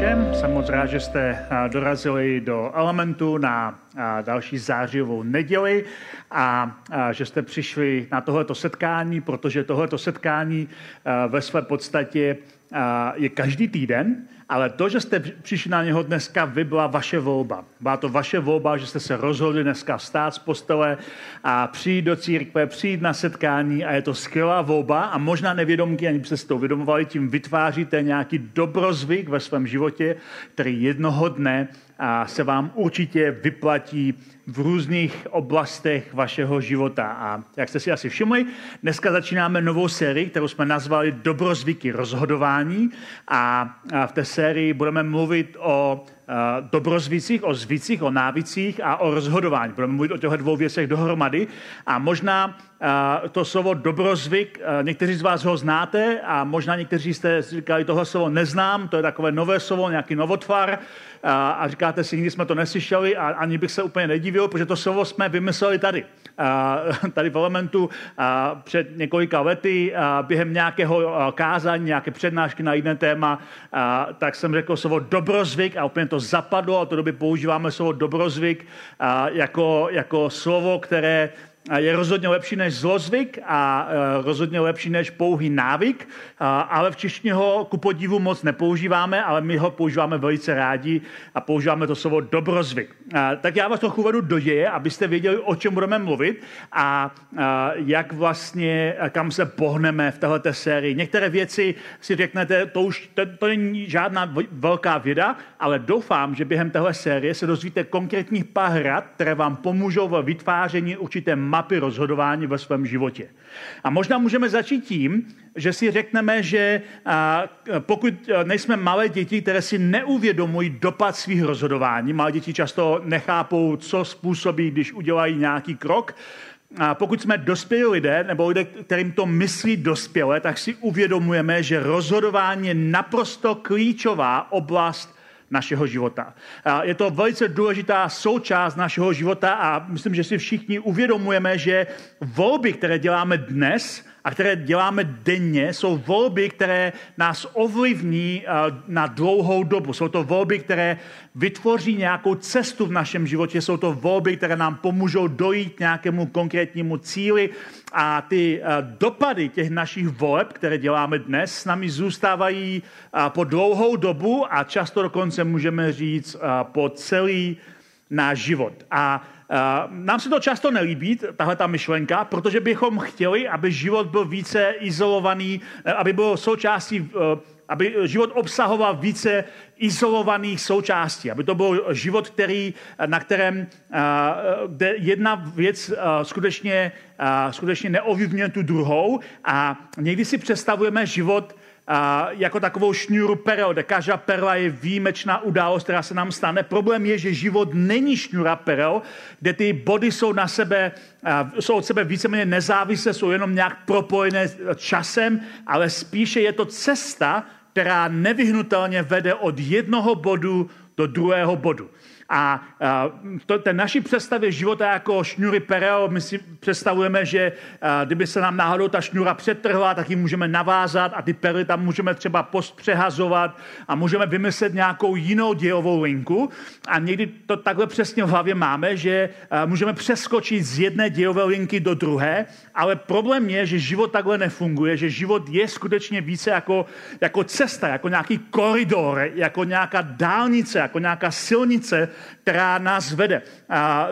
Všem. Jsem moc rád, že jste dorazili do Elementu na další zářivou neděli a že jste přišli na tohleto setkání, protože tohleto setkání ve své podstatě je každý týden ale to, že jste přišli na něho dneska, vy byla vaše volba. Byla to vaše volba, že jste se rozhodli dneska vstát z postele a přijít do církve, přijít na setkání a je to skvělá volba a možná nevědomky, ani si to uvědomovali, tím vytváříte nějaký dobrozvyk ve svém životě, který jednoho dne a se vám určitě vyplatí v různých oblastech vašeho života. A jak jste si asi všimli, dneska začínáme novou sérii, kterou jsme nazvali Dobrozvyky rozhodování a v té sérii budeme mluvit o dobrozvících, o zvících, o návicích a o rozhodování. Budeme mluvit o těchto dvou věcech dohromady. A možná to slovo dobrozvyk, někteří z vás ho znáte a možná někteří jste říkali, tohle slovo neznám, to je takové nové slovo, nějaký novotvar a říkáte si, nikdy jsme to neslyšeli a ani bych se úplně nedivil, protože to slovo jsme vymysleli tady. Tady v Elementu před několika lety během nějakého kázání, nějaké přednášky na jiné téma, tak jsem řekl slovo dobrozvyk a úplně to zapadlo a to doby používáme slovo dobrozvyk jako, jako slovo, které je rozhodně lepší než zlozvyk a e, rozhodně lepší než pouhý návyk, ale v češtině ho ku podivu moc nepoužíváme, ale my ho používáme velice rádi a používáme to slovo dobrozvyk. Tak já vás trochu vedu do děje, abyste věděli, o čem budeme mluvit a jak vlastně, kam se pohneme v této sérii. Některé věci si řeknete, to už to, to není žádná velká věda, ale doufám, že během téhle série se dozvíte konkrétních pár rad, které vám pomůžou ve vytváření určité mapy rozhodování ve svém životě. A možná můžeme začít tím, že si řekneme, že pokud nejsme malé děti, které si neuvědomují dopad svých rozhodování, malé děti často nechápou, co způsobí, když udělají nějaký krok, a pokud jsme dospělí lidé, nebo lidé, kterým to myslí dospělé, tak si uvědomujeme, že rozhodování je naprosto klíčová oblast našeho života. Je to velice důležitá součást našeho života a myslím, že si všichni uvědomujeme, že volby, které děláme dnes, a které děláme denně, jsou volby, které nás ovlivní eh, na dlouhou dobu. Jsou to volby, které vytvoří nějakou cestu v našem životě, jsou to volby, které nám pomůžou dojít k nějakému konkrétnímu cíli a ty eh, dopady těch našich voleb, které děláme dnes, s námi zůstávají eh, po dlouhou dobu a často dokonce můžeme říct po celý náš život. A nám se to často nelíbí, tahle ta myšlenka, protože bychom chtěli, aby život byl více izolovaný, eh, aby byl součástí, eh, aby život obsahoval více izolovaných součástí, aby to byl život, který, na kterém eh, kde jedna věc skutečně, skutečně neovlivňuje tu druhou. A někdy si představujeme život jako takovou šňůru perel, kde každá perla je výjimečná událost, která se nám stane. Problém je, že život není šňůra perel, kde ty body jsou na sebe, jsou od sebe víceméně nezávislé, jsou jenom nějak propojené časem, ale spíše je to cesta, která nevyhnutelně vede od jednoho bodu do druhého bodu. A to, ten naší představě života jako šňury perel, my si představujeme, že kdyby se nám náhodou ta šňura přetrhla, tak ji můžeme navázat a ty perly tam můžeme třeba post přehazovat a můžeme vymyslet nějakou jinou dějovou linku. A někdy to takhle přesně v hlavě máme, že můžeme přeskočit z jedné dějové linky do druhé, ale problém je, že život takhle nefunguje, že život je skutečně více jako, jako cesta, jako nějaký koridor, jako nějaká dálnice, jako nějaká silnice, která nás vede. A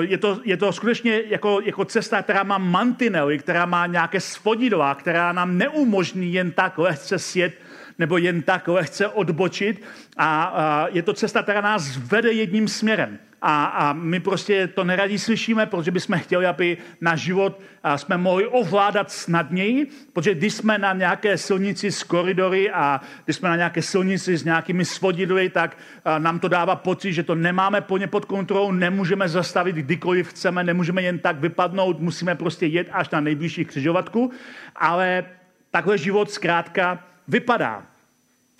je, to, je to skutečně jako, jako cesta, která má mantinely, která má nějaké svodidla, která nám neumožní jen tak lehce sjet nebo jen tak lehce odbočit. A, a je to cesta, která nás vede jedním směrem. A, a my prostě to neradí slyšíme, protože bychom chtěli, aby náš život jsme mohli ovládat snadněji, protože když jsme na nějaké silnici s koridory a když jsme na nějaké silnici s nějakými svodidly, tak nám to dává pocit, že to nemáme plně pod kontrolou, nemůžeme zastavit kdykoliv chceme, nemůžeme jen tak vypadnout, musíme prostě jet až na nejbližší křižovatku, ale takhle život zkrátka vypadá.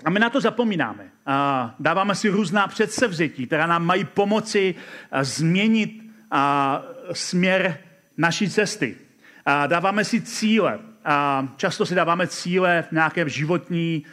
A my na to zapomínáme. Dáváme si různá předsevzetí, která nám mají pomoci změnit směr naší cesty. Dáváme si cíle. Často si dáváme cíle v nějaké životní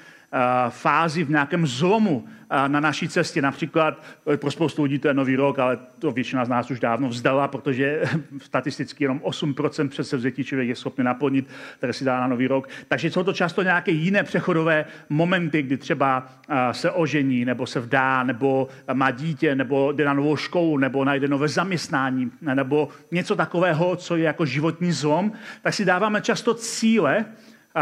fázi, v nějakém zlomu na naší cestě. Například eh, pro spoustu lidí to je nový rok, ale to většina z nás už dávno vzdala, protože statisticky jenom 8% předsevzetí člověk je schopný naplnit, které si dá na nový rok. Takže jsou to často nějaké jiné přechodové momenty, kdy třeba se ožení, nebo se vdá, nebo má dítě, nebo jde na novou školu, nebo najde nové zaměstnání, nebo něco takového, co je jako životní zlom, tak si dáváme často cíle,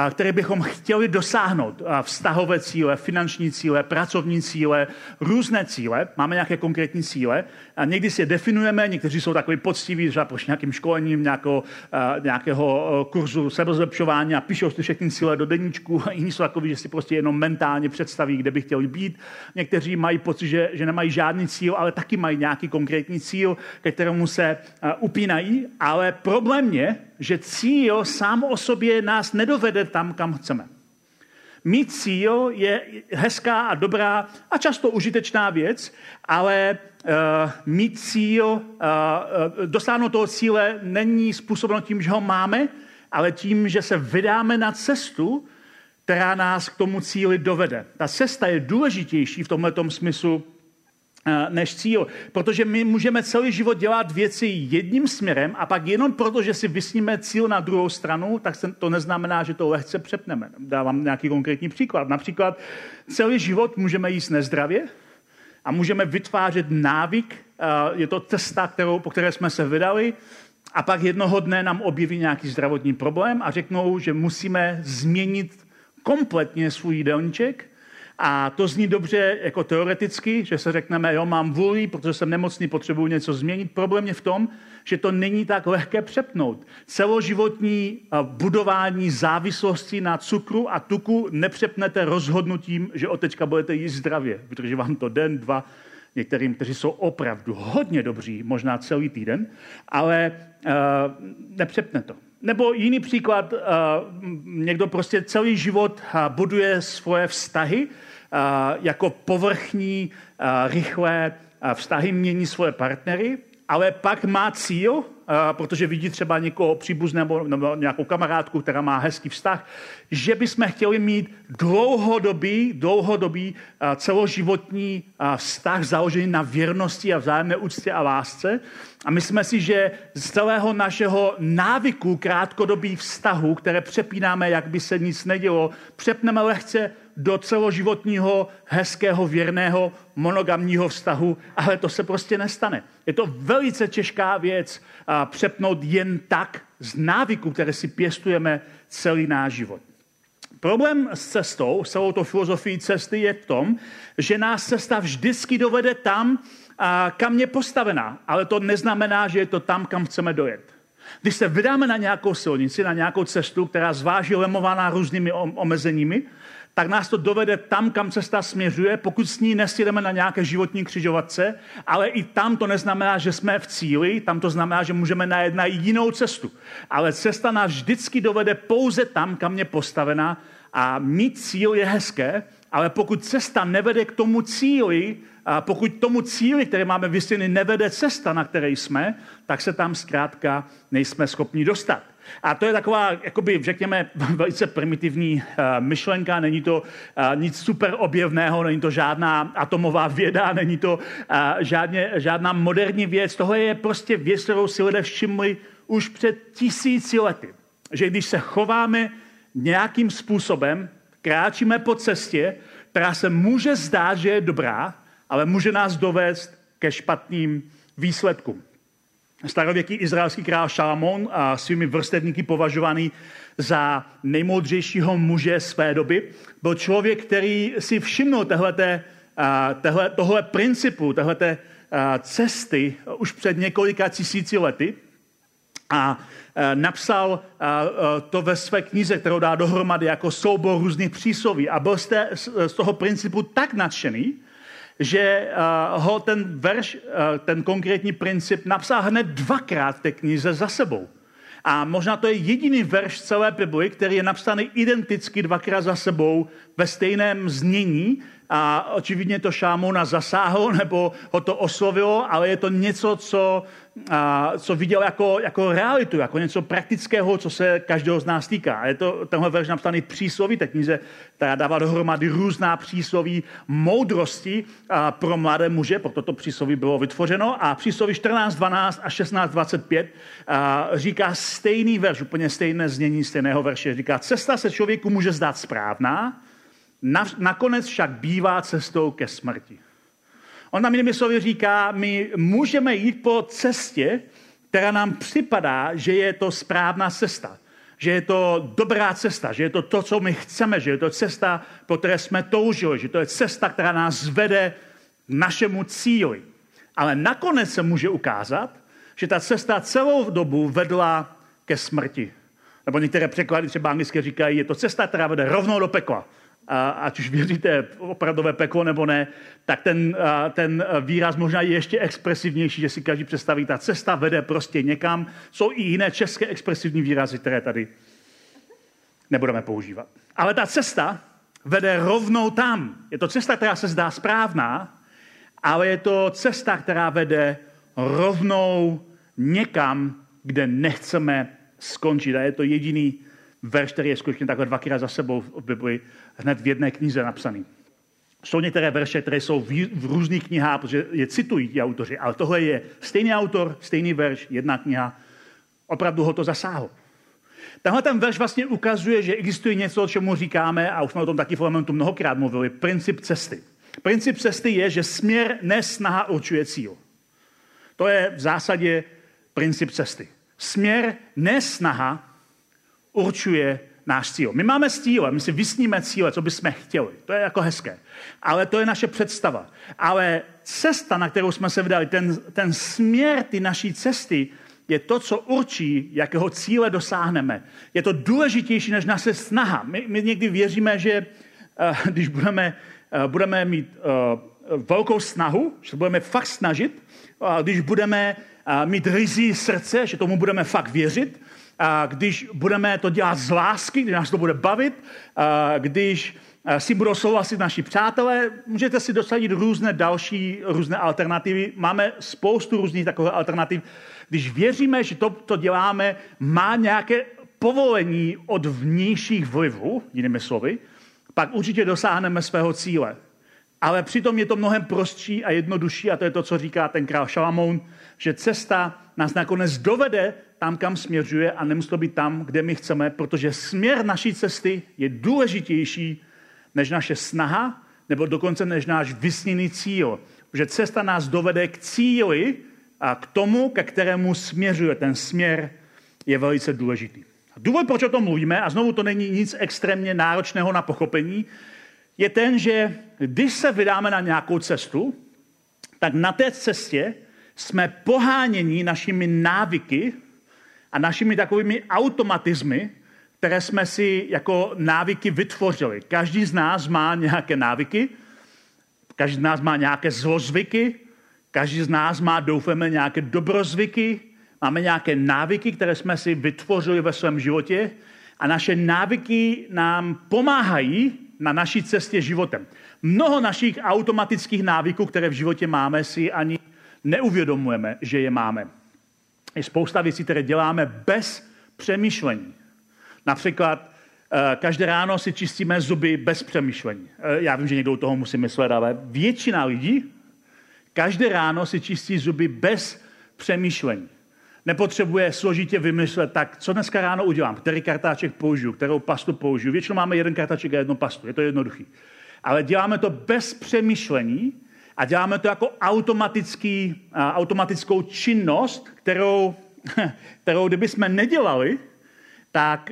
které bychom chtěli dosáhnout. Vztahové cíle, finanční cíle, pracovní cíle, různé cíle. Máme nějaké konkrétní cíle. A někdy si je definujeme, někteří jsou takový poctiví, třeba po nějakým školením nějakého, nějakého kurzu sebezlepšování a píšou si všechny cíle do deníčku. Jiní jsou takový, že si prostě jenom mentálně představí, kde by chtěli být. Někteří mají pocit, že, že nemají žádný cíl, ale taky mají nějaký konkrétní cíl, ke kterému se upínají. Ale problém je, že cíl sám o sobě nás nedovede tam, kam chceme. Mít cíl je hezká a dobrá a často užitečná věc, ale uh, mít cíl, uh, dosáhnout toho cíle není způsobeno tím, že ho máme, ale tím, že se vydáme na cestu, která nás k tomu cíli dovede. Ta cesta je důležitější v tomto smyslu než cíl. Protože my můžeme celý život dělat věci jedním směrem a pak jenom proto, že si vysníme cíl na druhou stranu, tak to neznamená, že to lehce přepneme. Dávám nějaký konkrétní příklad. Například celý život můžeme jíst nezdravě a můžeme vytvářet návyk. Je to cesta, kterou, po které jsme se vydali, a pak jednoho dne nám objeví nějaký zdravotní problém a řeknou, že musíme změnit kompletně svůj jídelníček a to zní dobře jako teoreticky, že se řekneme, jo, mám vůli, protože jsem nemocný, potřebuji něco změnit. Problém je v tom, že to není tak lehké přepnout. Celoživotní budování závislosti na cukru a tuku nepřepnete rozhodnutím, že od teďka budete jíst zdravě. Protože vám to den, dva, některým, kteří jsou opravdu hodně dobří, možná celý týden, ale uh, nepřepne to. Nebo jiný příklad, uh, někdo prostě celý život uh, buduje svoje vztahy, jako povrchní, rychlé vztahy mění svoje partnery, ale pak má cíl, protože vidí třeba někoho příbuzného nebo nějakou kamarádku, která má hezký vztah, že bychom chtěli mít dlouhodobý, dlouhodobý celoživotní vztah založený na věrnosti a vzájemné úctě a lásce. A myslíme si, že z celého našeho návyku krátkodobých vztahů, které přepínáme, jak by se nic nedělo, přepneme lehce do celoživotního, hezkého, věrného, monogamního vztahu, ale to se prostě nestane. Je to velice těžká věc a přepnout jen tak z návyku, které si pěstujeme celý náš život. Problém s cestou, s celou to filozofií cesty je v tom, že nás cesta vždycky dovede tam, kam je postavená, ale to neznamená, že je to tam, kam chceme dojet. Když se vydáme na nějakou silnici, na nějakou cestu, která zváží lemovaná různými omezeními, tak nás to dovede tam, kam cesta směřuje, pokud s ní nesjedeme na nějaké životní křižovatce, ale i tam to neznamená, že jsme v cíli, tam to znamená, že můžeme najet na jinou cestu. Ale cesta nás vždycky dovede pouze tam, kam je postavená a mít cíl je hezké, ale pokud cesta nevede k tomu cíli, a pokud tomu cíli, který máme vysvětlený, nevede cesta, na které jsme, tak se tam zkrátka nejsme schopni dostat. A to je taková, jakoby, řekněme, velice primitivní uh, myšlenka, není to uh, nic super objevného, není to žádná atomová věda, není to uh, žádně, žádná moderní věc. Tohle je prostě věc, kterou si lidé všimli už před tisíci lety. Že když se chováme nějakým způsobem, kráčíme po cestě, která se může zdát, že je dobrá, ale může nás dovést ke špatným výsledkům. Starověký izraelský král Šalamón a svými vrstevníky považovaný za nejmoudřejšího muže své doby. Byl člověk, který si všimnul tohleté, tohle, tohle principu, tohleté cesty už před několika tisíci lety a napsal to ve své knize, kterou dá dohromady jako soubor různých přísloví. A byl z toho principu tak nadšený, že ho ten verš, ten konkrétní princip napsal hned dvakrát v té knize za sebou. A možná to je jediný verš celé Bibli, který je napsaný identicky dvakrát za sebou ve stejném znění, a očividně to Šámona zasáhlo nebo ho to oslovilo, ale je to něco, co, a, co viděl jako, jako realitu, jako něco praktického, co se každého z nás týká. Je to tenhle verš napsaný přísloví, té knize, která dává dohromady různá přísloví moudrosti a, pro mladé muže, proto to přísloví bylo vytvořeno. A přísloví 14, 12 a 16, 25 a, říká stejný verš, úplně stejné znění stejného verše. Říká, cesta se člověku může zdát správná, nakonec však bývá cestou ke smrti. On tam jinými slovy říká, my můžeme jít po cestě, která nám připadá, že je to správná cesta. Že je to dobrá cesta, že je to to, co my chceme, že je to cesta, po které jsme toužili, že to je cesta, která nás vede k našemu cíli. Ale nakonec se může ukázat, že ta cesta celou dobu vedla ke smrti. Nebo některé překlady třeba anglicky říkají, je to cesta, která vede rovnou do pekla a, ať už věříte opravdové peklo nebo ne, tak ten, ten výraz možná je ještě expresivnější, že si každý představí, ta cesta vede prostě někam. Jsou i jiné české expresivní výrazy, které tady nebudeme používat. Ale ta cesta vede rovnou tam. Je to cesta, která se zdá správná, ale je to cesta, která vede rovnou někam, kde nechceme skončit. A je to jediný verš, který je skutečně takhle dvakrát za sebou v Bibli hned v jedné knize napsaný. Jsou některé verše, které jsou v, v různých knihách, protože je citují ti autoři, ale tohle je stejný autor, stejný verš, jedna kniha. Opravdu ho to zasáhlo. Tenhle ten verš vlastně ukazuje, že existuje něco, čemu říkáme, a už jsme o tom taky v Elementu mnohokrát mluvili, princip cesty. Princip cesty je, že směr nesnaha určuje cíl. To je v zásadě princip cesty. Směr nesnaha určuje náš cíl. My máme cíle, my si vysníme cíle, co bychom chtěli. To je jako hezké. Ale to je naše představa. Ale cesta, na kterou jsme se vydali, ten, ten směr ty naší cesty, je to, co určí, jakého cíle dosáhneme. Je to důležitější než naše snaha. My, my někdy věříme, že uh, když budeme, uh, budeme mít uh, velkou snahu, že budeme fakt snažit, uh, když budeme uh, mít rizí srdce, že tomu budeme fakt věřit, a když budeme to dělat z lásky, když nás to bude bavit, když si budou souhlasit naši přátelé, můžete si dosadit různé další, různé alternativy. Máme spoustu různých takových alternativ. Když věříme, že to, to děláme, má nějaké povolení od vnějších vlivů, jinými slovy, pak určitě dosáhneme svého cíle. Ale přitom je to mnohem prostší a jednodušší, a to je to, co říká ten král Šalamoun, že cesta nás nakonec dovede tam, kam směřuje a nemusí to být tam, kde my chceme, protože směr naší cesty je důležitější než naše snaha, nebo dokonce než náš vysněný cíl. Protože cesta nás dovede k cíli a k tomu, ke kterému směřuje. Ten směr je velice důležitý. Důvod, proč o tom mluvíme, a znovu to není nic extrémně náročného na pochopení, je ten, že když se vydáme na nějakou cestu, tak na té cestě jsme poháněni našimi návyky a našimi takovými automatizmy, které jsme si jako návyky vytvořili. Každý z nás má nějaké návyky, každý z nás má nějaké zlozvyky, každý z nás má, doufáme, nějaké dobrozvyky, máme nějaké návyky, které jsme si vytvořili ve svém životě a naše návyky nám pomáhají na naší cestě životem. Mnoho našich automatických návyků, které v životě máme, si ani neuvědomujeme, že je máme. Je spousta věcí, které děláme bez přemýšlení. Například eh, každé ráno si čistíme zuby bez přemýšlení. Eh, já vím, že někdo u toho musí myslet, ale většina lidí každé ráno si čistí zuby bez přemýšlení. Nepotřebuje složitě vymyslet, tak co dneska ráno udělám, který kartáček použiju, kterou pastu použiju. Většinou máme jeden kartáček a jednu pastu, je to jednoduchý. Ale děláme to bez přemýšlení a děláme to jako automatický, automatickou činnost, kterou, kterou kdybychom nedělali, tak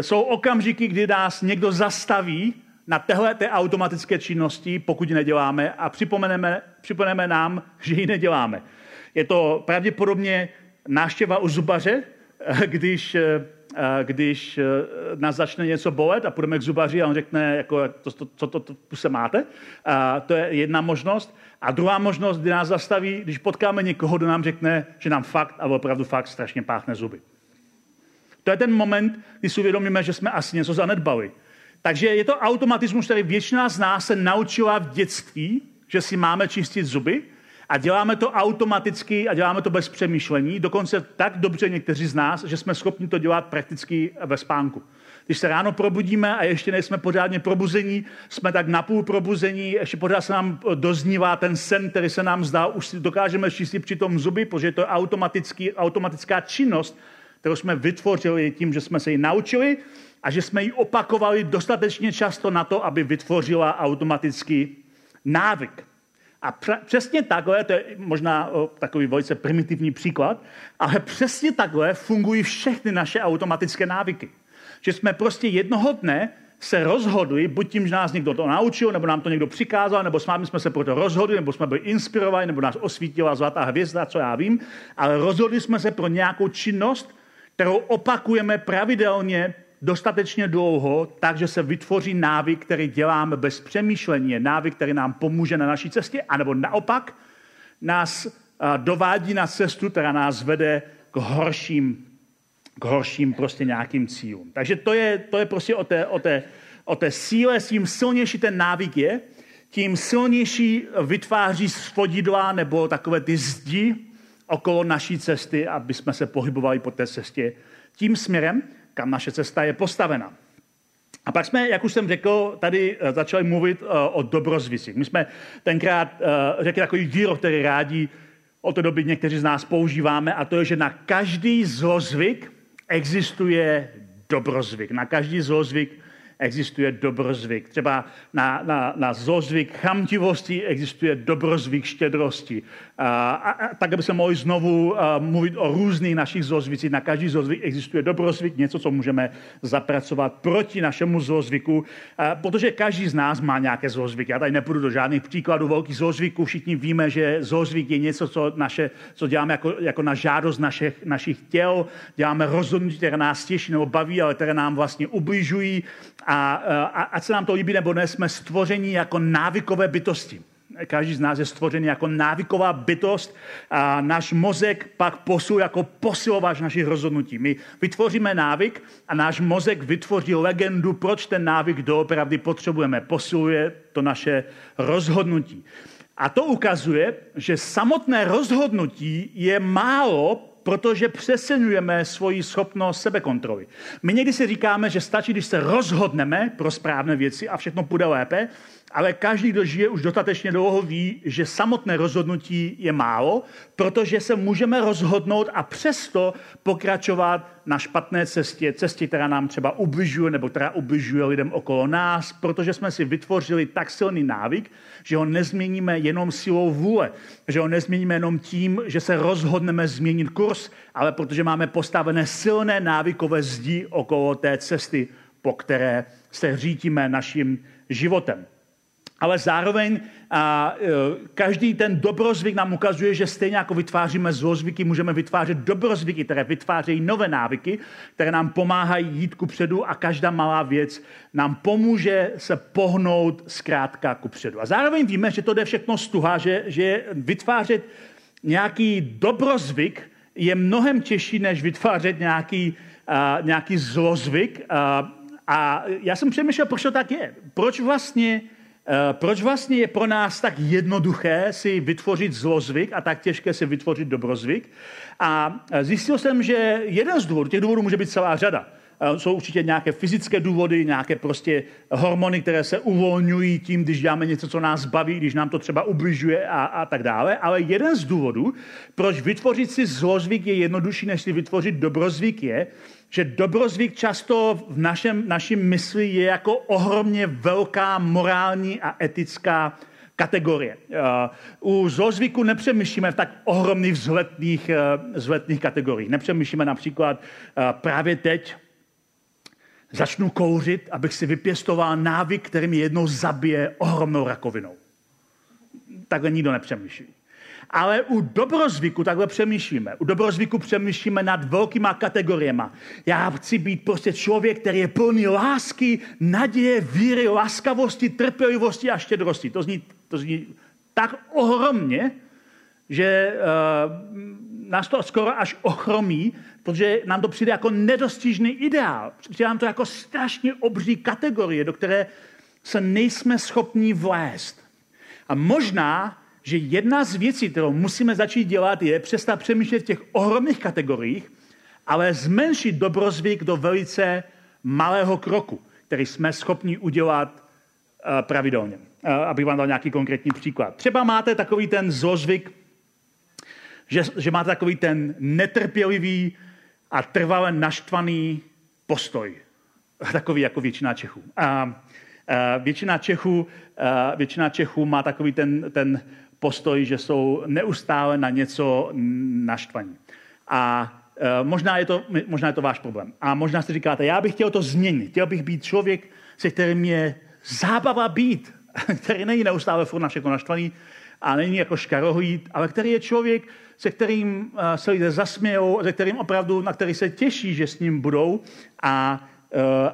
jsou okamžiky, kdy nás někdo zastaví na téhle té automatické činnosti, pokud ji neděláme a připomeneme, připomeneme nám, že ji neděláme. Je to pravděpodobně náštěva u zubaře, když, když nás začne něco bolet a půjdeme k zubaři a on řekne, jako, to, to, co to, to, to se máte. A to je jedna možnost. A druhá možnost, kdy nás zastaví, když potkáme někoho, kdo nám řekne, že nám fakt a opravdu fakt strašně páchne zuby. To je ten moment, kdy si uvědomíme, že jsme asi něco zanedbali. Takže je to automatismus, který většina z nás se naučila v dětství, že si máme čistit zuby a děláme to automaticky a děláme to bez přemýšlení, dokonce tak dobře někteří z nás, že jsme schopni to dělat prakticky ve spánku. Když se ráno probudíme a ještě nejsme pořádně probuzení, jsme tak napůl probuzení, ještě pořád se nám doznívá ten sen, který se nám zdá, už si dokážeme čistit při tom zuby, protože to je automatický, automatická činnost, kterou jsme vytvořili tím, že jsme se ji naučili a že jsme ji opakovali dostatečně často na to, aby vytvořila automatický návyk. A přesně takhle, to je možná takový velice primitivní příklad, ale přesně takhle fungují všechny naše automatické návyky. Že jsme prostě jednoho dne se rozhodli, buď tím, že nás někdo to naučil, nebo nám to někdo přikázal, nebo s vámi jsme se pro to rozhodli, nebo jsme byli inspirováni, nebo nás osvítila zlatá hvězda, co já vím, ale rozhodli jsme se pro nějakou činnost, kterou opakujeme pravidelně dostatečně dlouho, takže se vytvoří návyk, který děláme bez přemýšlení. Návyk, který nám pomůže na naší cestě, anebo naopak nás dovádí na cestu, která nás vede k horším, k horším prostě nějakým cílům. Takže to je, to je prostě o té, o, té, o té síle, s tím silnější ten návyk je, tím silnější vytváří svodidla nebo takové ty zdi okolo naší cesty, aby jsme se pohybovali po té cestě tím směrem, kam naše cesta je postavena. A pak jsme, jak už jsem řekl, tady eh, začali mluvit eh, o dobrozvisích. My jsme tenkrát eh, řekli takový výrok, který rádi od té doby někteří z nás používáme, a to je, že na každý zlozvyk existuje dobrozvyk. Na každý zlozvyk existuje dobrozvyk. Třeba na, na, na zlozvyk chamtivosti existuje dobrozvyk štědrosti. A, a, a tak, aby se mohli znovu a, mluvit o různých našich zlozvicích. Na každý zlozvyk existuje dobrozvyk, něco, co můžeme zapracovat proti našemu zlozvyku, a, protože každý z nás má nějaké zlozvyky. Já tady nepůjdu do žádných příkladů velkých zlozvyků. Všichni víme, že zlozvyk je něco, co, naše, co děláme jako, jako na žádost našich, našich těl. Děláme rozhodnutí, které nás těší nebo baví, ale které nám vlastně ubližují. A, a ať se nám to líbí nebo ne, jsme stvoření jako návykové bytosti. Každý z nás je stvořený jako návyková bytost a náš mozek pak posil jako posilovač našich rozhodnutí. My vytvoříme návyk a náš mozek vytvoří legendu, proč ten návyk doopravdy potřebujeme. Posiluje to naše rozhodnutí. A to ukazuje, že samotné rozhodnutí je málo protože přesenujeme svoji schopnost sebekontroly. My někdy si říkáme, že stačí, když se rozhodneme pro správné věci a všechno půjde lépe, ale každý, kdo žije už dostatečně dlouho, ví, že samotné rozhodnutí je málo, protože se můžeme rozhodnout a přesto pokračovat na špatné cestě, cestě, která nám třeba ubližuje nebo která ubližuje lidem okolo nás, protože jsme si vytvořili tak silný návyk, že ho nezměníme jenom silou vůle, že ho nezměníme jenom tím, že se rozhodneme změnit kurz, ale protože máme postavené silné návykové zdi okolo té cesty, po které se řítíme naším životem ale zároveň a, e, každý ten dobrozvyk nám ukazuje, že stejně jako vytváříme zlozvyky, můžeme vytvářet dobrozvyky, které vytvářejí nové návyky, které nám pomáhají jít ku předu a každá malá věc nám pomůže se pohnout zkrátka ku předu. A zároveň víme, že to jde všechno stuha, že, že vytvářet nějaký dobrozvyk je mnohem těžší, než vytvářet nějaký, a, nějaký zlozvyk. A, a já jsem přemýšlel, proč to tak je. Proč vlastně proč vlastně je pro nás tak jednoduché si vytvořit zlozvyk a tak těžké si vytvořit dobrozvyk? A eh, zjistil jsem, že jeden z důvodů, těch důvodů může být celá řada. Eh, jsou určitě nějaké fyzické důvody, nějaké prostě hormony, které se uvolňují tím, když děláme něco, co nás baví, když nám to třeba ubližuje a, a tak dále. Ale jeden z důvodů, proč vytvořit si zlozvyk je jednodušší, než si vytvořit dobrozvyk, je, že dobrozvyk často v našem, našem mysli je jako ohromně velká morální a etická kategorie. U zlozvyku nepřemýšlíme v tak ohromných vzletných, vzletných kategoriích. Nepřemýšlíme například právě teď začnu kouřit, abych si vypěstoval návyk, který mi jednou zabije ohromnou rakovinou. Takhle nikdo nepřemýšlí. Ale u dobrozvyku takhle přemýšlíme. U dobrozvyku přemýšlíme nad velkýma kategoriemi. Já chci být prostě člověk, který je plný lásky, naděje, víry, laskavosti, trpělivosti a štědrosti. To zní, to zní tak ohromně, že uh, nás to skoro až ochromí, protože nám to přijde jako nedostižný ideál. Přijde nám to jako strašně obří kategorie, do které se nejsme schopni vlézt. A možná, že jedna z věcí, kterou musíme začít dělat, je přestat přemýšlet v těch ohromných kategoriích, ale zmenšit dobrozvyk do velice malého kroku, který jsme schopni udělat eh, pravidelně. Eh, abych vám dal nějaký konkrétní příklad. Třeba máte takový ten zlozvyk, že, že máte takový ten netrpělivý a trvale naštvaný postoj. Takový jako většina Čechů. A, a většina, Čechů a většina Čechů má takový ten, ten postoj, že jsou neustále na něco naštvaní. A e, možná je, to, možná je to váš problém. A možná si říkáte, já bych chtěl to změnit. Chtěl bych být člověk, se kterým je zábava být, který není neustále furt na všechno naštvaný a není jako škarohojít, ale který je člověk, se kterým e, se lidé zasmějou, se kterým opravdu, na který se těší, že s ním budou a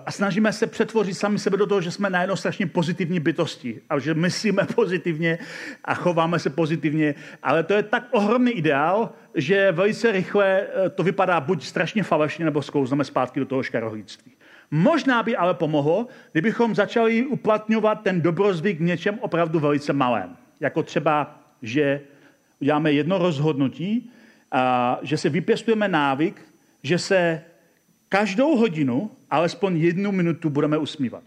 a snažíme se přetvořit sami sebe do toho, že jsme najednou strašně pozitivní bytosti a že myslíme pozitivně a chováme se pozitivně, ale to je tak ohromný ideál, že velice rychle eh, to vypadá buď strašně falešně, nebo sklouzneme zpátky do toho škarohlíctví. Možná by ale pomohlo, kdybychom začali uplatňovat ten dobrozvyk v něčem opravdu velice malém. Jako třeba, že uděláme jedno rozhodnutí, a že se vypěstujeme návyk, že se každou hodinu alespoň jednu minutu budeme usmívat.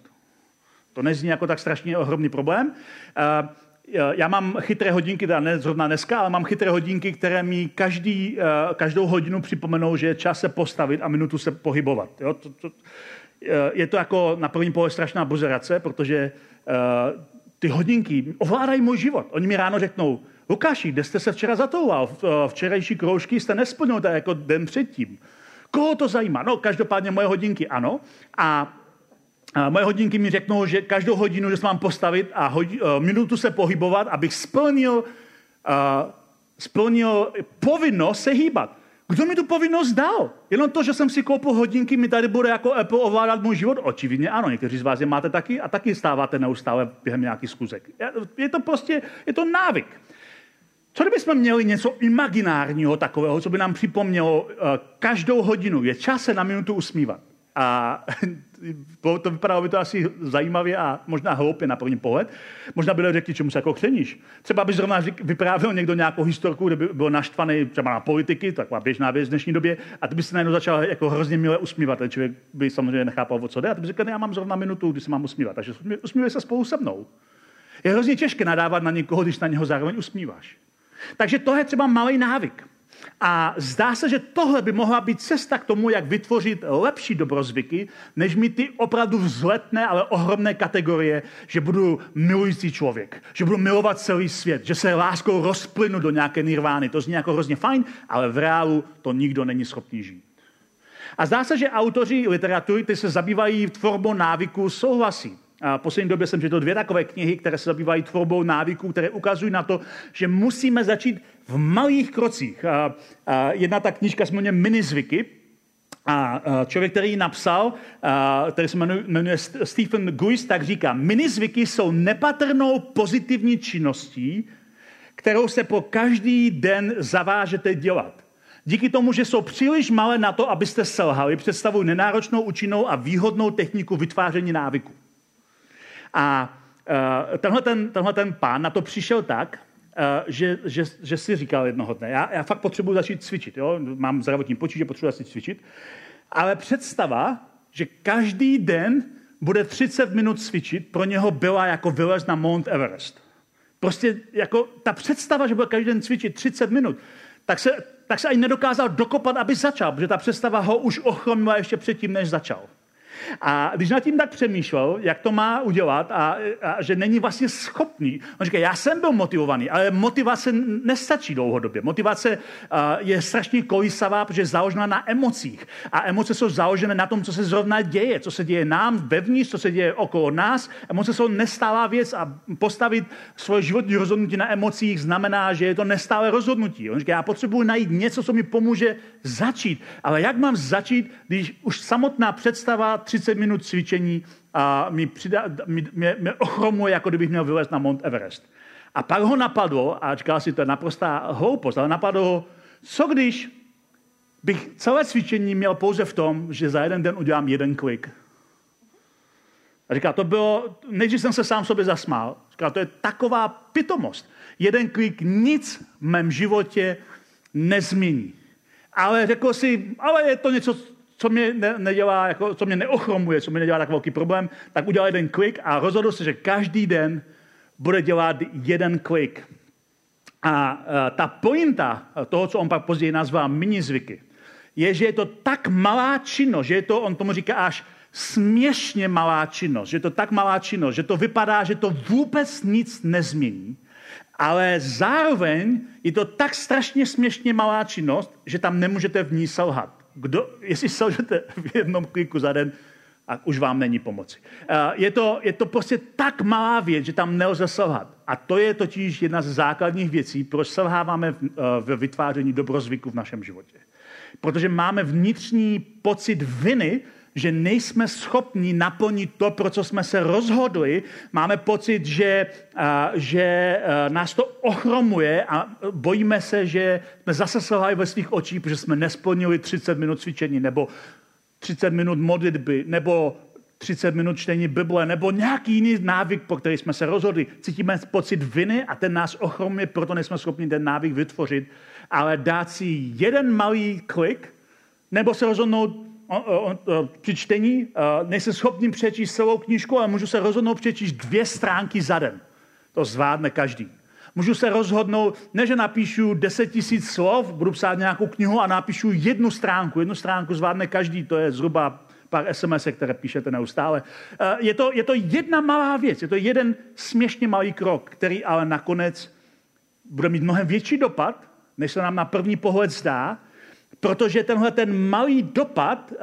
To nezní jako tak strašně ohromný problém. Eh, já mám chytré hodinky, teda ne zrovna dneska, ale mám chytré hodinky, které mi každý, eh, každou hodinu připomenou, že je čas se postavit a minutu se pohybovat. Jo? To, to, eh, je to jako na první pohled strašná buzerace, protože ty hodinky ovládají můj život. Oni mi ráno řeknou, Lukáši, kde jste se včera zatouval? Včerejší kroužky jste nesplnil tak jako den předtím. Koho to zajímá? No, každopádně moje hodinky ano. A a moje hodinky mi řeknou, že každou hodinu, že se mám postavit a hodi, uh, minutu se pohybovat, abych splnil, uh, splnil povinnost se hýbat. Kdo mi tu povinnost dal? Jenom to, že jsem si koupil hodinky, mi tady bude jako Apple ovládat můj život? Očividně ano, někteří z vás je máte taky a taky stáváte neustále během nějakých zkuzek. Je to prostě, je to návyk. Co kdybychom měli něco imaginárního takového, co by nám připomnělo, eh, každou hodinu je čas se na minutu usmívat. A to vypadalo by to asi zajímavě a možná hloupě na první pohled. Možná by řekli, čemu se jako chřeníš. Třeba by zrovna vyprávěl někdo nějakou historku, kde by byl naštvaný třeba na politiky, taková běžná věc v dnešní době, a ty by se najednou začal jako hrozně milé usmívat. Ten člověk by samozřejmě nechápal, o co jde, a ty by řekl, já mám zrovna minutu, kdy se mám usmívat. Takže usmívej se spolu se mnou. Je hrozně těžké nadávat na někoho, když na něho zároveň usmíváš. Takže to je třeba malý návyk. A zdá se, že tohle by mohla být cesta k tomu, jak vytvořit lepší dobrozvyky, než mít ty opravdu vzletné, ale ohromné kategorie, že budu milující člověk, že budu milovat celý svět, že se láskou rozplynu do nějaké nirvány. To zní jako hrozně fajn, ale v reálu to nikdo není schopný žít. A zdá se, že autoři literatury, ty se zabývají tvorbou návyků, souhlasí. V poslední době jsem četl dvě takové knihy, které se zabývají tvorbou návyků, které ukazují na to, že musíme začít v malých krocích. Jedna ta knižka se jmenuje Minizvyky, a člověk, který ji napsal, který se jmenuje Stephen Guis, tak říká, minizvyky jsou nepatrnou pozitivní činností, kterou se po každý den zavážete dělat. Díky tomu, že jsou příliš malé na to, abyste selhali, představují nenáročnou, účinnou a výhodnou techniku vytváření návyku. A uh, tenhle, ten, tenhle ten pán na to přišel tak, uh, že, že, že si říkal jednoho dne, já, já fakt potřebuji začít cvičit, jo? mám zdravotní počítač, potřebuji začít cvičit, ale představa, že každý den bude 30 minut cvičit, pro něho byla jako vylez na Mount Everest. Prostě jako ta představa, že bude každý den cvičit 30 minut, tak se, tak se ani nedokázal dokopat, aby začal, protože ta představa ho už ochromila ještě předtím, než začal. A když nad tím tak přemýšlel, jak to má udělat a, a že není vlastně schopný, on říká, já jsem byl motivovaný, ale motivace nestačí dlouhodobě. Motivace uh, je strašně kolísavá, protože je založena na emocích. A emoce jsou založené na tom, co se zrovna děje, co se děje nám vevnitř, co se děje okolo nás. Emoce jsou nestálá věc a postavit svoje životní rozhodnutí na emocích znamená, že je to nestále rozhodnutí. On říká, já potřebuji najít něco, co mi pomůže začít. Ale jak mám začít, když už samotná představa 30 minut cvičení a mi, přidá, mě, mě ochromuje, jako kdybych měl vylézt na Mount Everest. A pak ho napadlo, a říkal si, to je naprostá hloupost, ale napadlo ho, co když bych celé cvičení měl pouze v tom, že za jeden den udělám jeden klik. A říká, to bylo, nejdřív jsem se sám sobě zasmál. Říká, to je taková pitomost. Jeden klik nic v mém životě nezmění. Ale řekl si, ale je to něco, co mě ne, nedělá, jako, co mě neochromuje, co mě nedělá tak velký problém, tak udělal jeden klik a rozhodl se, že každý den bude dělat jeden klik. A uh, ta pointa toho, co on pak později nazval zvyky, je, že je to tak malá činnost, že je to, on tomu říká až směšně malá činnost, že je to tak malá činnost, že to vypadá, že to vůbec nic nezmění, ale zároveň je to tak strašně směšně malá činnost, že tam nemůžete v ní selhat kdo, jestli selžete v jednom kliku za den, a už vám není pomoci. Je to, je to prostě tak malá věc, že tam nelze selhat. A to je totiž jedna z základních věcí, proč selháváme v, v vytváření dobrozvyku v našem životě. Protože máme vnitřní pocit viny, že nejsme schopni naplnit to, pro co jsme se rozhodli. Máme pocit, že, že nás to ochromuje a bojíme se, že jsme zase selhali ve svých očích, protože jsme nesplnili 30 minut cvičení nebo 30 minut modlitby nebo 30 minut čtení Bible nebo nějaký jiný návyk, po který jsme se rozhodli. Cítíme pocit viny a ten nás ochromuje, proto nejsme schopni ten návyk vytvořit. Ale dát si jeden malý klik nebo se rozhodnout při čtení nejsem schopný přečíst celou knížku, ale můžu se rozhodnout přečíst dvě stránky za den. To zvládne každý. Můžu se rozhodnout, ne že napíšu 10 tisíc slov, budu psát nějakou knihu a napíšu jednu stránku. Jednu stránku zvládne každý, to je zhruba pár SMS, které píšete neustále. Je to, je to jedna malá věc, je to jeden směšně malý krok, který ale nakonec bude mít mnohem větší dopad, než se nám na první pohled zdá, Protože tenhle ten malý dopad,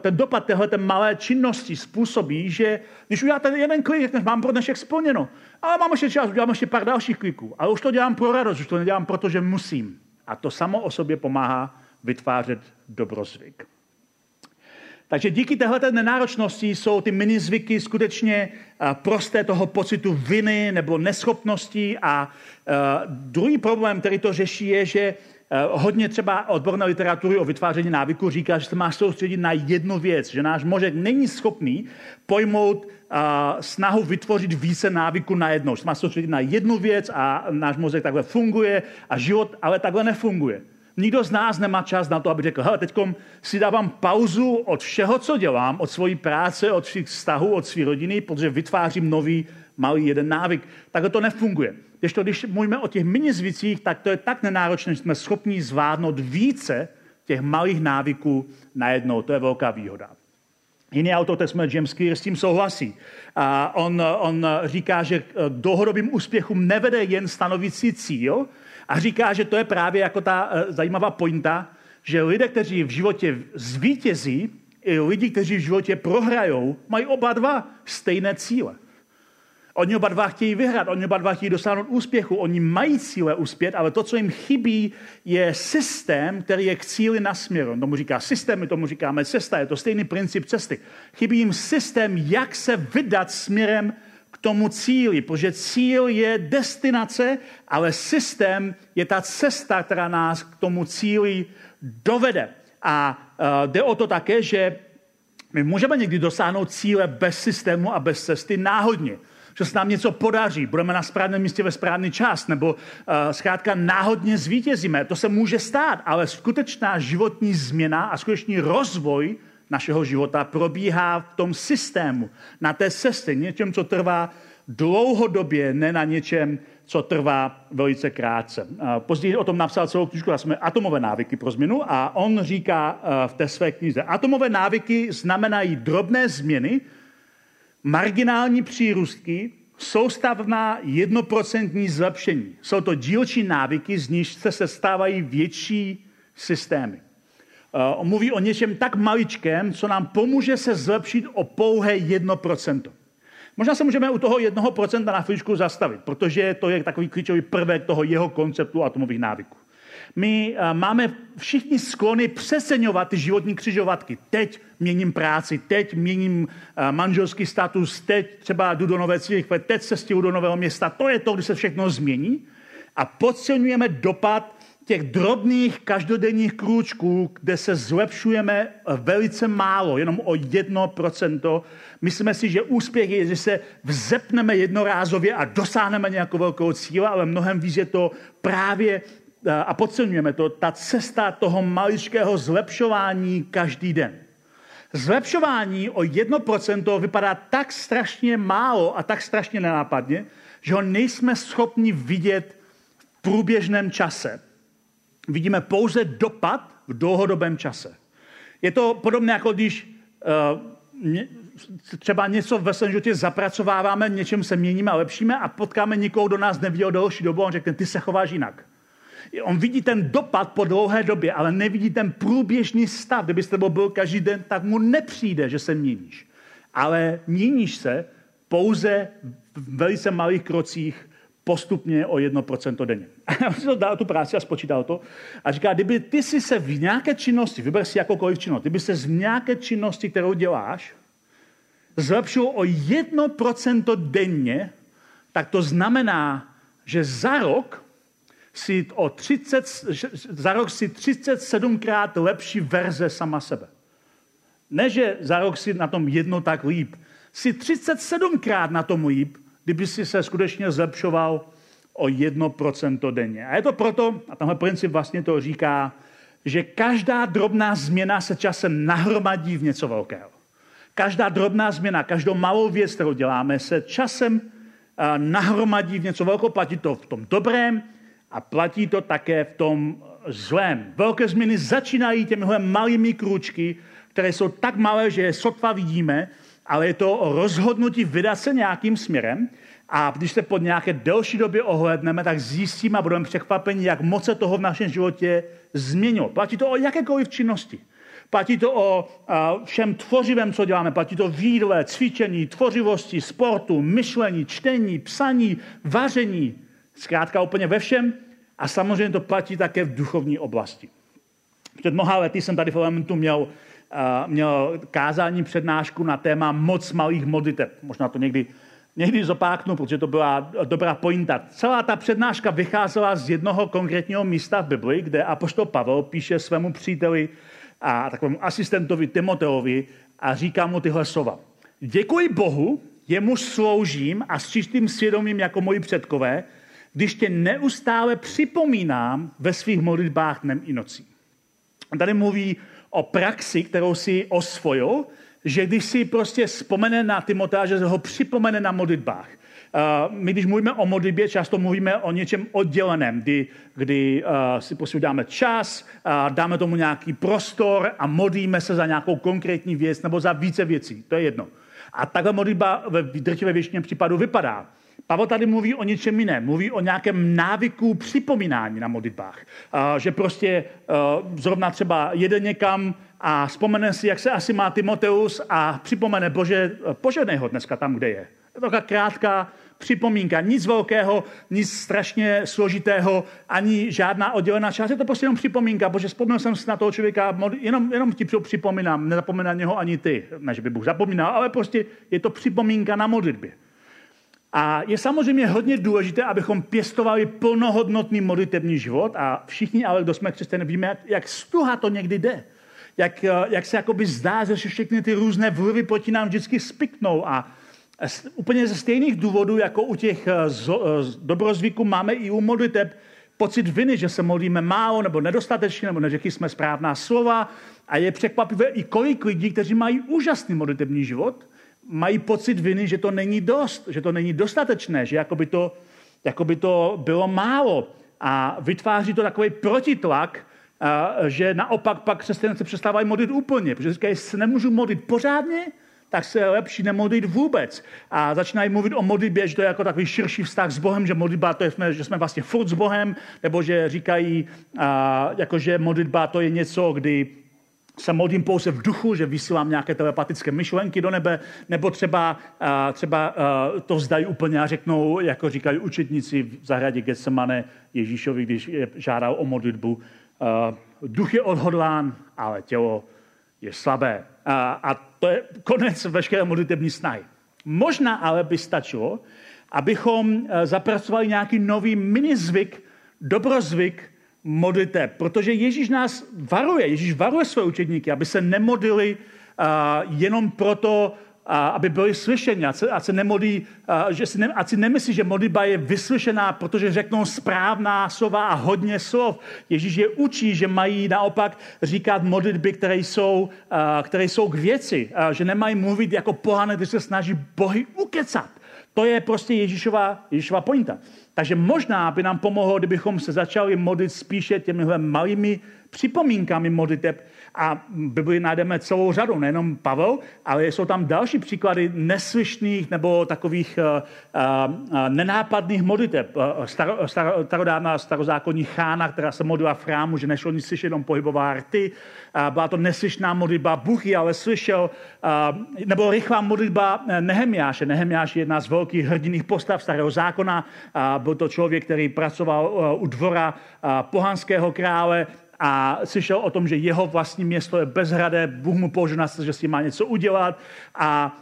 ten dopad téhle malé činnosti způsobí, že když uděláte jeden klik, mám pro dnešek splněno. Ale mám ještě čas, udělám ještě pár dalších kliků. Ale už to dělám pro radost, už to nedělám, protože musím. A to samo o sobě pomáhá vytvářet dobrozvyk. Takže díky téhle nenáročnosti jsou ty minizvyky skutečně prosté toho pocitu viny nebo neschopnosti. A druhý problém, který to řeší, je, že hodně třeba odborné literatury o vytváření návyku říká, že se má soustředit na jednu věc, že náš mozek není schopný pojmout uh, snahu vytvořit více návyků na jednou. Že se má soustředit na jednu věc a náš mozek takhle funguje a život ale takhle nefunguje. Nikdo z nás nemá čas na to, aby řekl, hele, teď si dávám pauzu od všeho, co dělám, od svojí práce, od svých vztahů, od své rodiny, protože vytvářím nový malý jeden návyk. Takhle to nefunguje. Když to, když mluvíme o těch minizvicích, tak to je tak nenáročné, že jsme schopni zvládnout více těch malých návyků najednou. To je velká výhoda. Jiný autor, to jsme James Clear, s tím souhlasí. A on, on říká, že dlouhodobým úspěchům nevede jen stanovit si cíl a říká, že to je právě jako ta eh, zajímavá pointa, že lidé, kteří v životě zvítězí, i lidi, kteří v životě prohrajou, mají oba dva stejné cíle. Oni oba dva chtějí vyhrát, oni oba dva chtějí dosáhnout úspěchu, oni mají cíle uspět, ale to, co jim chybí, je systém, který je k cíli nasměru. Tomu říká systém, my tomu říkáme cesta, je to stejný princip cesty. Chybí jim systém, jak se vydat směrem k tomu cíli, protože cíl je destinace, ale systém je ta cesta, která nás k tomu cíli dovede. A uh, jde o to také, že my můžeme někdy dosáhnout cíle bez systému a bez cesty náhodně že se nám něco podaří, budeme na správném místě ve správný čas, nebo uh, zkrátka náhodně zvítězíme. To se může stát, ale skutečná životní změna a skutečný rozvoj našeho života probíhá v tom systému, na té cestě, něčem, co trvá dlouhodobě, ne na něčem, co trvá velice krátce. Později o tom napsal celou knižku, jsme Atomové návyky pro změnu a on říká v té své knize, atomové návyky znamenají drobné změny, marginální přírůstky, soustavná jednoprocentní zlepšení. Jsou to dílčí návyky, z níž se sestávají větší systémy. On mluví o něčem tak maličkém, co nám pomůže se zlepšit o pouhé 1%. Možná se můžeme u toho jednoho procenta na chvíličku zastavit, protože to je takový klíčový prvek toho jeho konceptu atomových návyků. My eh, máme všichni sklony přeseňovat ty životní křižovatky. Teď měním práci, teď měním eh, manželský status, teď třeba jdu do nové církve, teď se stěhu do nového města. To je to, kdy se všechno změní. A podceňujeme dopad těch drobných každodenních krůčků, kde se zlepšujeme velice málo, jenom o jedno procento. Myslíme si, že úspěch je, že se vzepneme jednorázově a dosáhneme nějakou velkou cíle, ale mnohem víc je to právě a podceňujeme to, ta cesta toho maličkého zlepšování každý den. Zlepšování o 1% vypadá tak strašně málo a tak strašně nenápadně, že ho nejsme schopni vidět v průběžném čase vidíme pouze dopad v dlouhodobém čase. Je to podobné, jako když uh, třeba něco ve svém životě zapracováváme, něčem se měníme a lepšíme a potkáme někoho, kdo nás neviděl delší dobu a on řekne, ty se chováš jinak. On vidí ten dopad po dlouhé době, ale nevidí ten průběžný stav. Kdybyste byl každý den, tak mu nepřijde, že se měníš. Ale měníš se pouze v velice malých krocích postupně o 1% denně. A on si to dal tu práci a spočítal to a říká, kdyby ty si se v nějaké činnosti, vyber si jakoukoliv činnost, kdyby se z nějaké činnosti, kterou děláš, zlepšil o 1% denně, tak to znamená, že za rok si o 30, za rok si 37krát lepší verze sama sebe. Ne, že za rok si na tom jedno tak líp. Si 37krát na tom líp, kdyby si se skutečně zlepšoval o 1% denně. A je to proto, a tenhle princip vlastně to říká, že každá drobná změna se časem nahromadí v něco velkého. Každá drobná změna, každou malou věc, kterou děláme, se časem nahromadí v něco velkého. Platí to v tom dobrém a platí to také v tom zlém. Velké změny začínají těmihle malými krůčky, které jsou tak malé, že je sotva vidíme, ale je to rozhodnutí vydat se nějakým směrem. A když se pod nějaké delší době ohledneme, tak zjistíme a budeme překvapeni, jak moc se toho v našem životě změnilo. Platí to o jakékoliv činnosti. Platí to o všem tvořivém, co děláme. Platí to výdle, cvičení, tvořivosti, sportu, myšlení, čtení, psaní, vaření. Zkrátka úplně ve všem. A samozřejmě to platí také v duchovní oblasti. Před mnoha lety jsem tady v Elementu měl měl kázání přednášku na téma moc malých modliteb. Možná to někdy, někdy zopáknu, protože to byla dobrá pointa. Celá ta přednáška vycházela z jednoho konkrétního místa v Bibli, kde apoštol Pavel píše svému příteli a takovému asistentovi Timoteovi a říká mu tyhle slova. Děkuji Bohu, jemu sloužím a s čistým svědomím jako moji předkové, když tě neustále připomínám ve svých modlitbách dnem i nocí. Tady mluví o praxi, kterou si osvojil, že když si prostě vzpomene na Timotea, že ho připomene na modlitbách. Uh, my, když mluvíme o modlitbě, často mluvíme o něčem odděleném, kdy, kdy uh, si prostě dáme čas, dáme tomu nějaký prostor a modlíme se za nějakou konkrétní věc nebo za více věcí. To je jedno. A takhle modlitba ve drtivé většině případů vypadá. Pavel tady mluví o něčem jiném. Mluví o nějakém návyku připomínání na modlitbách. Že prostě zrovna třeba jede někam a vzpomene si, jak se asi má Timoteus a připomene, bože, poženej ho dneska tam, kde je. Je krátká připomínka, nic velkého, nic strašně složitého, ani žádná oddělená část. Je to prostě jenom připomínka. Bože, vzpomněl jsem si na toho člověka, jenom, jenom ti připomínám, nezapomíná něho ani ty. Ne, že by Bůh zapomínal, ale prostě je to připomínka na modlitbě. A je samozřejmě hodně důležité, abychom pěstovali plnohodnotný modlitební život a všichni, ale kdo jsme křesťané, víme, jak, stuha to někdy jde. Jak, eh, jak se jakoby zdá, že všechny ty různé vlivy proti nám vždycky spiknou a úplně ze stejných důvodů, jako u těch eh, eh, dobrozvyků, máme i u modliteb pocit viny, že se modlíme málo nebo nedostatečně, nebo neřekli jsme správná slova. A je překvapivé i kolik lidí, kteří mají úžasný modlitební život, mají pocit viny, že to není dost, že to není dostatečné, že jako by to, jako by to bylo málo. A vytváří to takový protitlak, že naopak pak křesťané přestávají modlit úplně, protože říkají, se nemůžu modlit pořádně, tak se je lepší nemodlit vůbec. A začínají mluvit o modlitbě, že to je jako takový širší vztah s Bohem, že modlitba to je, že jsme vlastně furt s Bohem, nebo že říkají, jako že modlitba to je něco, kdy se modlím pouze v duchu, že vysílám nějaké telepatické myšlenky do nebe, nebo třeba, a, třeba a, to vzdají úplně a řeknou, jako říkají učetníci v zahradě Getsemane Ježíšovi, když je žádal o modlitbu, a, duch je odhodlán, ale tělo je slabé. A, a to je konec veškeré modlitební snahy. Možná ale by stačilo, abychom zapracovali nějaký nový minizvyk, dobrozvyk modliteb, protože Ježíš nás varuje, Ježíš varuje své učedníky, aby se nemodlili uh, jenom proto, aby byli slyšeni, ať se, ať se nemodlí, že si ne, ať si nemyslí, že modlitba je vyslyšená, protože řeknou správná slova a hodně slov. Ježíš je učí, že mají naopak říkat modlitby, které jsou, které jsou k věci, že nemají mluvit jako pohané, když se snaží Bohy ukecat. To je prostě Ježíšova, Ježíšova pointa. Takže možná by nám pomohlo, kdybychom se začali modlit spíše těmihle malými připomínkami modliteb, a Bibli najdeme celou řadu, nejenom Pavel, ale jsou tam další příklady neslyšných nebo takových uh, uh, nenápadných modliteb. Star, star, starodávná starozákonní chána, která se modlila v chrámu, že nešlo nic slyšet, jenom pohybová rty. Byla to neslyšná modlitba Buchy, ale slyšel. Nebo rychlá modlitba Nehemiáše. Nehemiáš je jedna z velkých hrdiných postav starého zákona. Byl to člověk, který pracoval u dvora pohanského krále a slyšel o tom, že jeho vlastní město je bezhradé, Bůh mu použil na že si má něco udělat a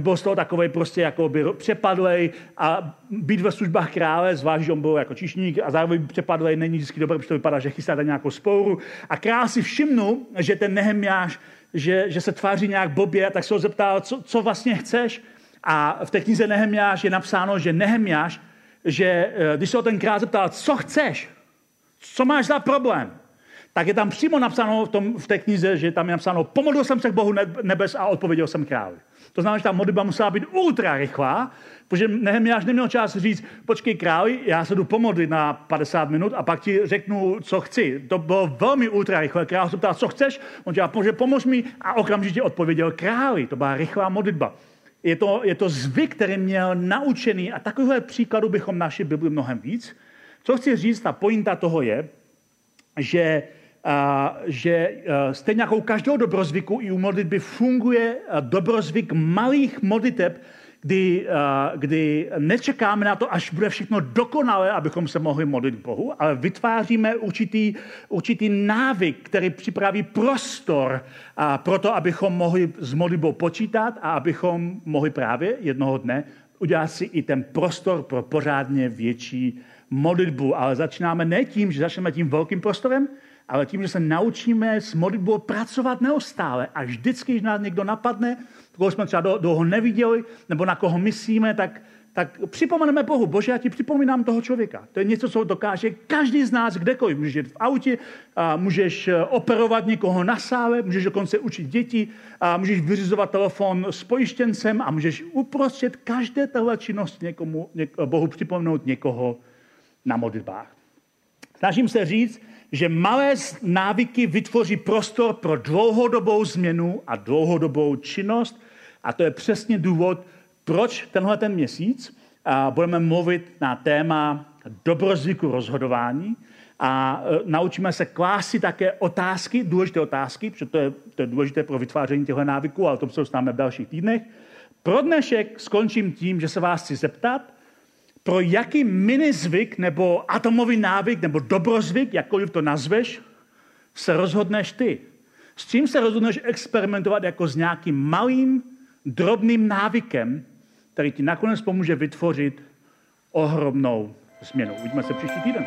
byl z toho takový prostě jako by přepadlej a být ve službách krále, zvlášť, že on byl jako čišník a zároveň přepadlej není vždycky dobré, protože to vypadá, že chystáte nějakou spouru. A král si všimnul, že ten Nehemjáš, že, že se tváří nějak blbě, tak se ho zeptal, co, co vlastně chceš. A v té knize Nehemjáš je napsáno, že Nehemjáš, že eh, když se ho ten král zeptal, co chceš, co máš za problém, tak je tam přímo napsáno v, tom, v té knize, že tam je napsáno, pomodlil jsem se k Bohu nebes a odpověděl jsem králi. To znamená, že ta modlitba musela být ultra rychlá, protože Nehemiáš neměl čas říct, počkej králi, já se jdu pomodlit na 50 minut a pak ti řeknu, co chci. To bylo velmi ultra rychlé. Král se ptal, co chceš? On říkal, že pomož mi a okamžitě odpověděl králi. To byla rychlá modlitba. Je to, je to zvyk, který měl naučený a takovýhle příkladů bychom našli Bibli mnohem víc. Co chci říct, ta pointa toho je, že že stejně jako u každého dobrozvyku i u modlitby funguje dobrozvyk malých modliteb, kdy, kdy nečekáme na to, až bude všechno dokonalé, abychom se mohli modlit Bohu, ale vytváříme určitý, určitý návyk, který připraví prostor pro to, abychom mohli s modlitbou počítat a abychom mohli právě jednoho dne udělat si i ten prostor pro pořádně větší modlitbu. Ale začínáme ne tím, že začneme tím velkým prostorem, ale tím, že se naučíme s modlitbou pracovat neustále a vždycky, když nás někdo napadne, koho jsme třeba dlouho neviděli, nebo na koho myslíme, tak, tak připomeneme Bohu, Bože, já ti připomínám toho člověka. To je něco, co dokáže každý z nás kdekoliv. Můžeš jít v autě, a můžeš eh, operovat někoho na sále, můžeš dokonce učit děti, a můžeš vyřizovat telefon s pojištěncem a můžeš uprostřed každé téhle činnosti někomu, něk, Bohu připomenout někoho na modlitbách. Snažím se říct, že malé návyky vytvoří prostor pro dlouhodobou změnu a dlouhodobou činnost. A to je přesně důvod, proč tenhle ten měsíc budeme mluvit na téma dobrozvyku rozhodování a e, naučíme se klásit také otázky, důležité otázky, protože to je, to je důležité pro vytváření těchto návyků, ale to se dostáváme v dalších týdnech. Pro dnešek skončím tím, že se vás chci zeptat, pro jaký minizvyk nebo atomový návyk nebo dobrozvyk, jakkoliv to nazveš, se rozhodneš ty. S čím se rozhodneš experimentovat jako s nějakým malým, drobným návykem, který ti nakonec pomůže vytvořit ohromnou změnu. Uvidíme se příští týden.